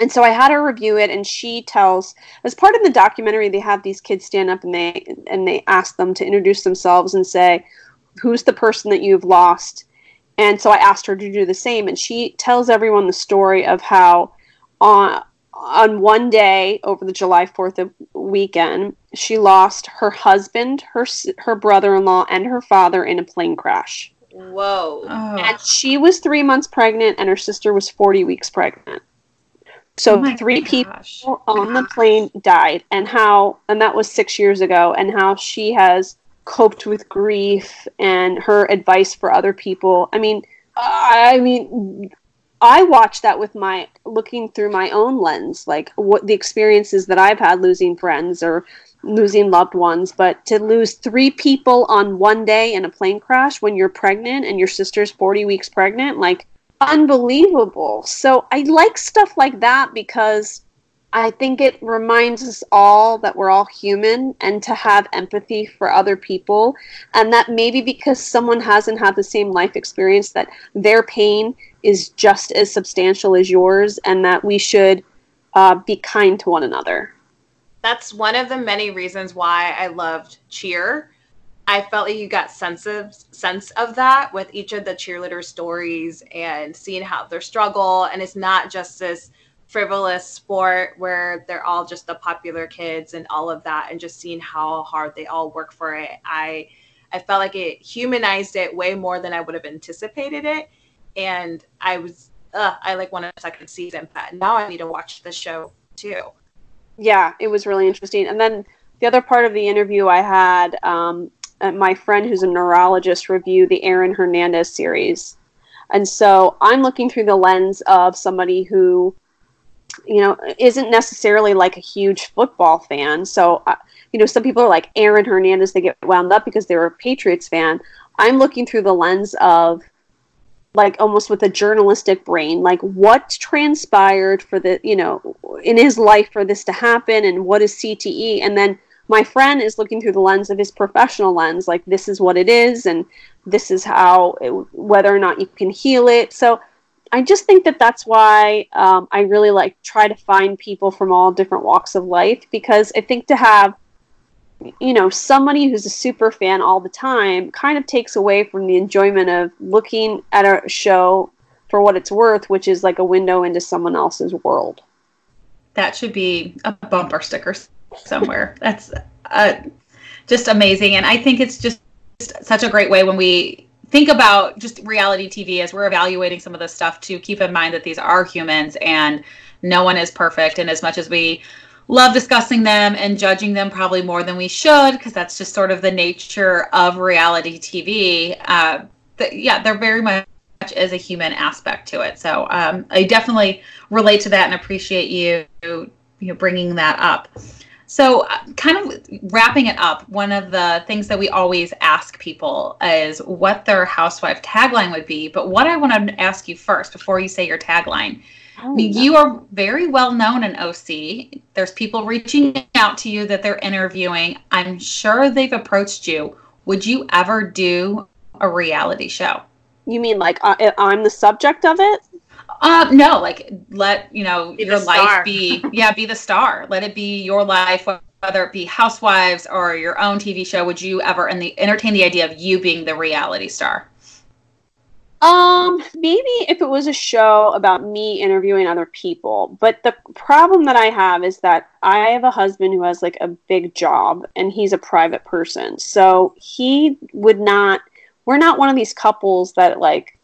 And so I had her review it, and she tells, as part of the documentary, they have these kids stand up and they and they ask them to introduce themselves and say, who's the person that you've lost and so i asked her to do the same and she tells everyone the story of how on on one day over the july 4th weekend she lost her husband her her brother-in-law and her father in a plane crash whoa oh. and she was three months pregnant and her sister was 40 weeks pregnant so oh three gosh. people on the plane died and how and that was six years ago and how she has coped with grief and her advice for other people. I mean, I mean, I watch that with my looking through my own lens, like what the experiences that I've had losing friends or losing loved ones. But to lose three people on one day in a plane crash when you're pregnant and your sister's 40 weeks pregnant, like unbelievable. So I like stuff like that because I think it reminds us all that we're all human and to have empathy for other people. And that maybe because someone hasn't had the same life experience, that their pain is just as substantial as yours, and that we should uh, be kind to one another. That's one of the many reasons why I loved Cheer. I felt like you got sense of sense of that with each of the cheerleader stories and seeing how their struggle, and it's not just this frivolous sport where they're all just the popular kids and all of that and just seeing how hard they all work for it. I i felt like it humanized it way more than i would have anticipated it. And i was uh, i like wanted a second season but now i need to watch the show too. Yeah it was really interesting. And then the other part of the interview i had um, uh, my friend who's a neurologist review the aaron hernandez series. And so i'm looking through the lens of somebody who you know, isn't necessarily like a huge football fan. So, uh, you know, some people are like Aaron Hernandez, they get wound up because they're a Patriots fan. I'm looking through the lens of like almost with a journalistic brain, like what transpired for the, you know, in his life for this to happen and what is CTE. And then my friend is looking through the lens of his professional lens, like this is what it is and this is how, it, whether or not you can heal it. So, I just think that that's why um, I really like try to find people from all different walks of life because I think to have you know somebody who's a super fan all the time kind of takes away from the enjoyment of looking at a show for what it's worth, which is like a window into someone else's world. That should be a bumper sticker somewhere. that's uh, just amazing, and I think it's just such a great way when we think about just reality TV as we're evaluating some of this stuff to keep in mind that these are humans and no one is perfect. And as much as we love discussing them and judging them probably more than we should, because that's just sort of the nature of reality TV, uh, yeah, they're very much as a human aspect to it. So um, I definitely relate to that and appreciate you, you know, bringing that up. So, uh, kind of wrapping it up, one of the things that we always ask people is what their housewife tagline would be. But what I want to ask you first, before you say your tagline, oh, you are very well known in OC. There's people reaching out to you that they're interviewing. I'm sure they've approached you. Would you ever do a reality show? You mean like uh, I'm the subject of it? Uh, no, like let you know be your life be (laughs) yeah, be the star. Let it be your life, whether it be Housewives or your own TV show. Would you ever and the entertain the idea of you being the reality star? Um, maybe if it was a show about me interviewing other people. But the problem that I have is that I have a husband who has like a big job and he's a private person. So he would not we're not one of these couples that like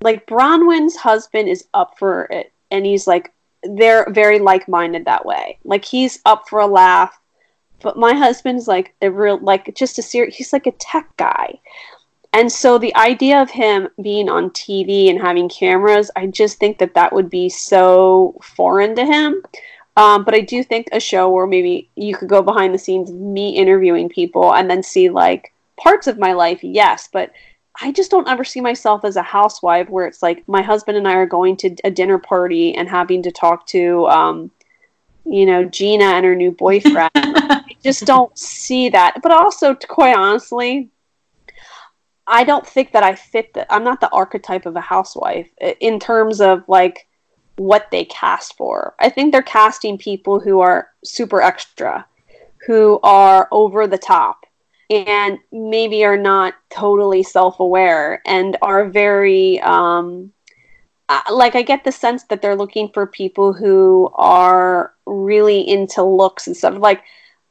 like Braunwyn's husband is up for it and he's like they're very like-minded that way. Like he's up for a laugh. But my husband's like a real like just a serious he's like a tech guy. And so the idea of him being on TV and having cameras, I just think that that would be so foreign to him. Um, but I do think a show where maybe you could go behind the scenes, me interviewing people, and then see like parts of my life, yes. But I just don't ever see myself as a housewife where it's like my husband and I are going to a dinner party and having to talk to, um, you know, Gina and her new boyfriend. (laughs) I just don't see that. But also, quite honestly, I don't think that I fit the I'm not the archetype of a housewife in terms of like what they cast for. I think they're casting people who are super extra, who are over the top and maybe are not totally self-aware and are very um like I get the sense that they're looking for people who are really into looks and stuff like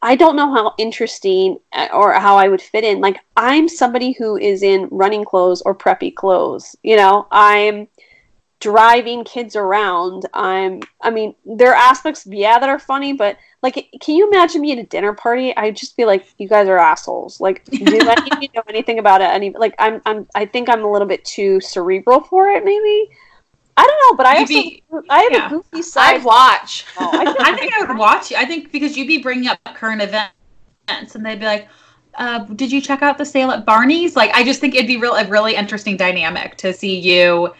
I don't know how interesting uh, or how I would fit in. Like I'm somebody who is in running clothes or preppy clothes. You know, I'm driving kids around. I'm I mean, there are aspects yeah that are funny, but like can you imagine me at a dinner party? I'd just be like, You guys are assholes. Like do any of you (laughs) know anything about it? Any like I'm I'm I think I'm a little bit too cerebral for it maybe. I don't know, but I also, I have yeah. a goofy side. I'd watch. (laughs) Oh, I, I, think I would watch. you. I think because you'd be bringing up current events, and they'd be like, uh, "Did you check out the sale at Barney's?" Like, I just think it'd be real a really interesting dynamic to see you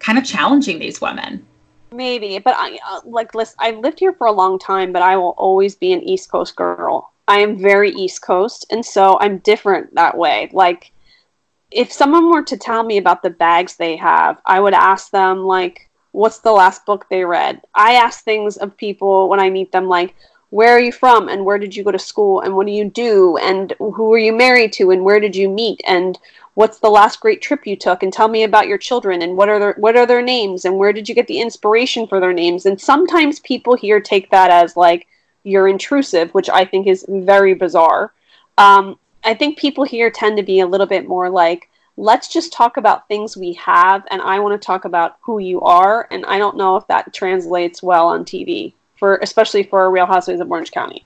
kind of challenging these women. Maybe, but I uh, like listen. I've lived here for a long time, but I will always be an East Coast girl. I am very East Coast, and so I'm different that way. Like if someone were to tell me about the bags they have, I would ask them like, "What's the last book they read?" I ask things of people when I meet them like, "Where are you from? And where did you go to school? And what do you do? And who are you married to? And where did you meet? And what's the last great trip you took? And tell me about your children and what are their what are their names? And where did you get the inspiration for their names?" And sometimes people here take that as like you're intrusive, which I think is very bizarre. Um, I think people here tend to be a little bit more like, let's just talk about things we have, and I want to talk about who you are. And I don't know if that translates well on TV for, especially for Real Housewives of Orange County.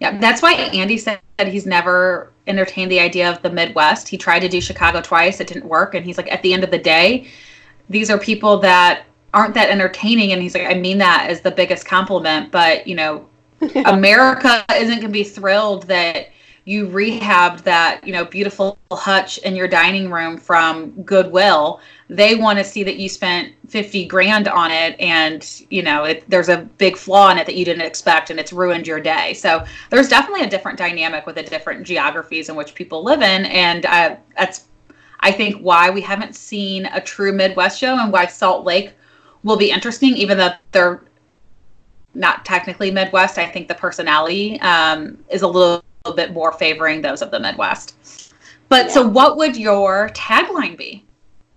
Yeah, that's why Andy said he's never entertained the idea of the Midwest. He tried to do Chicago twice, it didn't work, and he's like, at the end of the day, these are people that aren't that entertaining. And he's like, I mean that as the biggest compliment, but you know, (laughs) America isn't going to be thrilled that you rehabbed that you know beautiful hutch in your dining room from goodwill. They want to see that you spent 50 grand on it and you know it, there's a big flaw in it that you didn't expect and it's ruined your day. So there's definitely a different dynamic with the different geographies in which people live in and uh, that's i think why we haven't seen a true midwest show and why salt lake will be interesting even though they're not technically midwest. I think the personality um, is a little bit more favoring those of the Midwest. But yeah. so, what would your tagline be?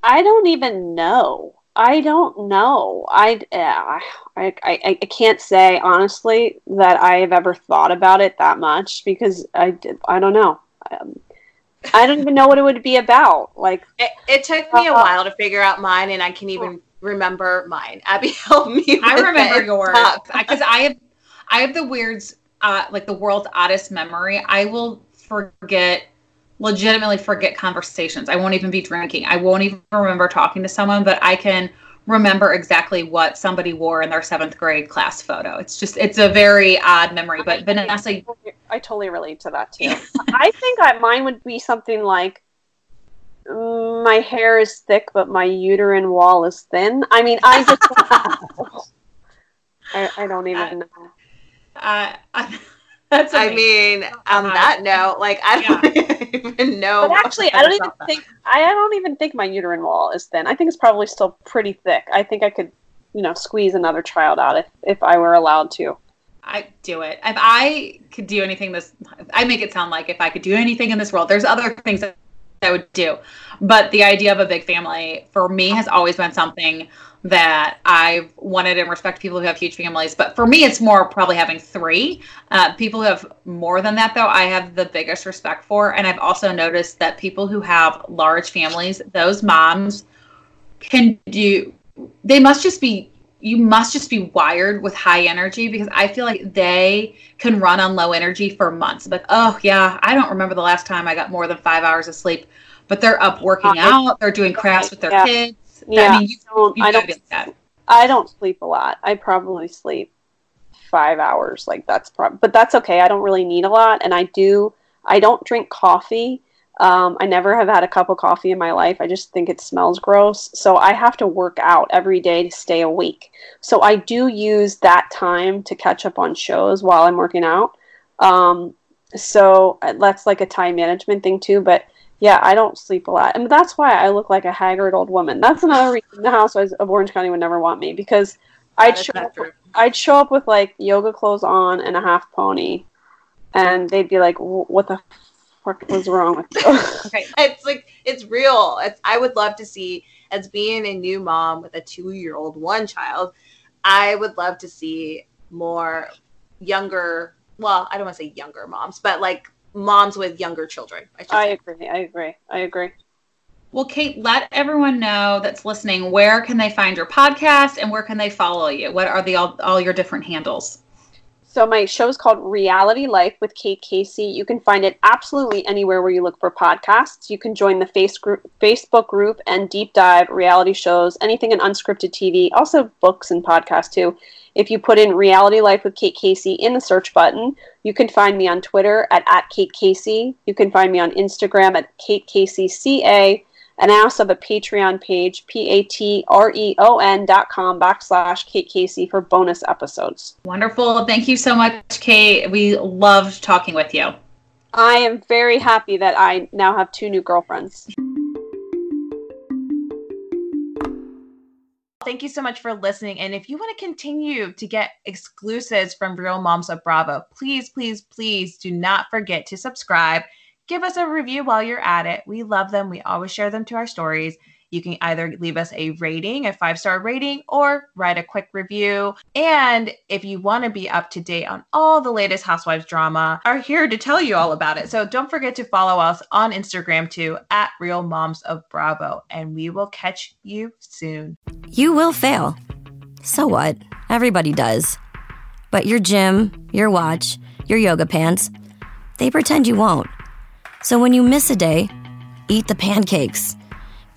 I don't even know. I don't know. I, uh, I, I, I can't say honestly that I have ever thought about it that much because I, I don't know. Um, I don't even know what it would be about. Like it, it took me uh, a while to figure out mine, and I can even remember mine. Abby (laughs) helped me. I remember yours because I have I have the weirds uh, like the world's oddest memory. I will forget, legitimately forget conversations. I won't even be drinking. I won't even remember talking to someone, but I can remember exactly what somebody wore in their seventh grade class photo. It's just, it's a very odd memory. But Vanessa, I totally relate to that too. (laughs) I think I, mine would be something like, mm, my hair is thick, but my uterine wall is thin. I mean, I just, (laughs) I, I don't even know. Uh, (laughs) that's I mean, on that note, like I don't yeah. (laughs) even know. But actually, I don't even that. think I don't even think my uterine wall is thin. I think it's probably still pretty thick. I think I could, you know, squeeze another child out if if I were allowed to. I do it. If I could do anything this, I make it sound like if I could do anything in this world, there's other things that I would do. But the idea of a big family for me has always been something that I've wanted and respect people who have huge families. But for me, it's more probably having three. Uh, people who have more than that, though, I have the biggest respect for. And I've also noticed that people who have large families, those moms can do, they must just be you must just be wired with high energy because I feel like they can run on low energy for months. Like, oh yeah, I don't remember the last time I got more than five hours of sleep. But they're up working out, they're doing crafts with their yeah. kids. Yeah, I mean, you, don't, I don't. I don't sleep a lot. I probably sleep five hours. Like that's prob, but that's okay. I don't really need a lot, and I do. I don't drink coffee. Um, I never have had a cup of coffee in my life. I just think it smells gross. So I have to work out every day to stay awake. So I do use that time to catch up on shows while I'm working out. Um, so uh, that's like a time management thing too. But yeah, I don't sleep a lot, and that's why I look like a haggard old woman. That's another (laughs) reason the Housewives of Orange County would never want me because I'd show up, true. I'd show up with like yoga clothes on and a half pony, and they'd be like, "What the fuck was wrong with you?" (laughs) (laughs) Okay. It's like it's real. It's I would love to see as being a new mom with a two year old, one child. I would love to see more younger. Well, I don't want to say younger moms, but like moms with younger children. I I agree. I agree. I agree. Well, Kate, let everyone know that's listening where can they find your podcast and where can they follow you? What are the all, all your different handles? So my show is called Reality Life with Kate Casey. You can find it absolutely anywhere where you look for podcasts. You can join the face group, Facebook group and deep dive reality shows, anything in unscripted TV, also books and podcasts too. If you put in Reality Life with Kate Casey in the search button, you can find me on Twitter at, at Kate Casey. You can find me on Instagram at Kate Casey CA. And I also have a Patreon page, P-A-T-R-E-O-N dot com backslash Kate Casey for bonus episodes. Wonderful. Thank you so much, Kate. We loved talking with you. I am very happy that I now have two new girlfriends. Thank you so much for listening. And if you want to continue to get exclusives from Real Moms of Bravo, please, please, please do not forget to subscribe. Give us a review while you're at it. We love them. We always share them to our stories. You can either leave us a rating, a five star rating, or write a quick review. And if you want to be up to date on all the latest Housewives drama, are here to tell you all about it. So don't forget to follow us on Instagram too at Real Moms of Bravo. And we will catch you soon. You will fail. So what? Everybody does. But your gym, your watch, your yoga pants, they pretend you won't. So when you miss a day, eat the pancakes.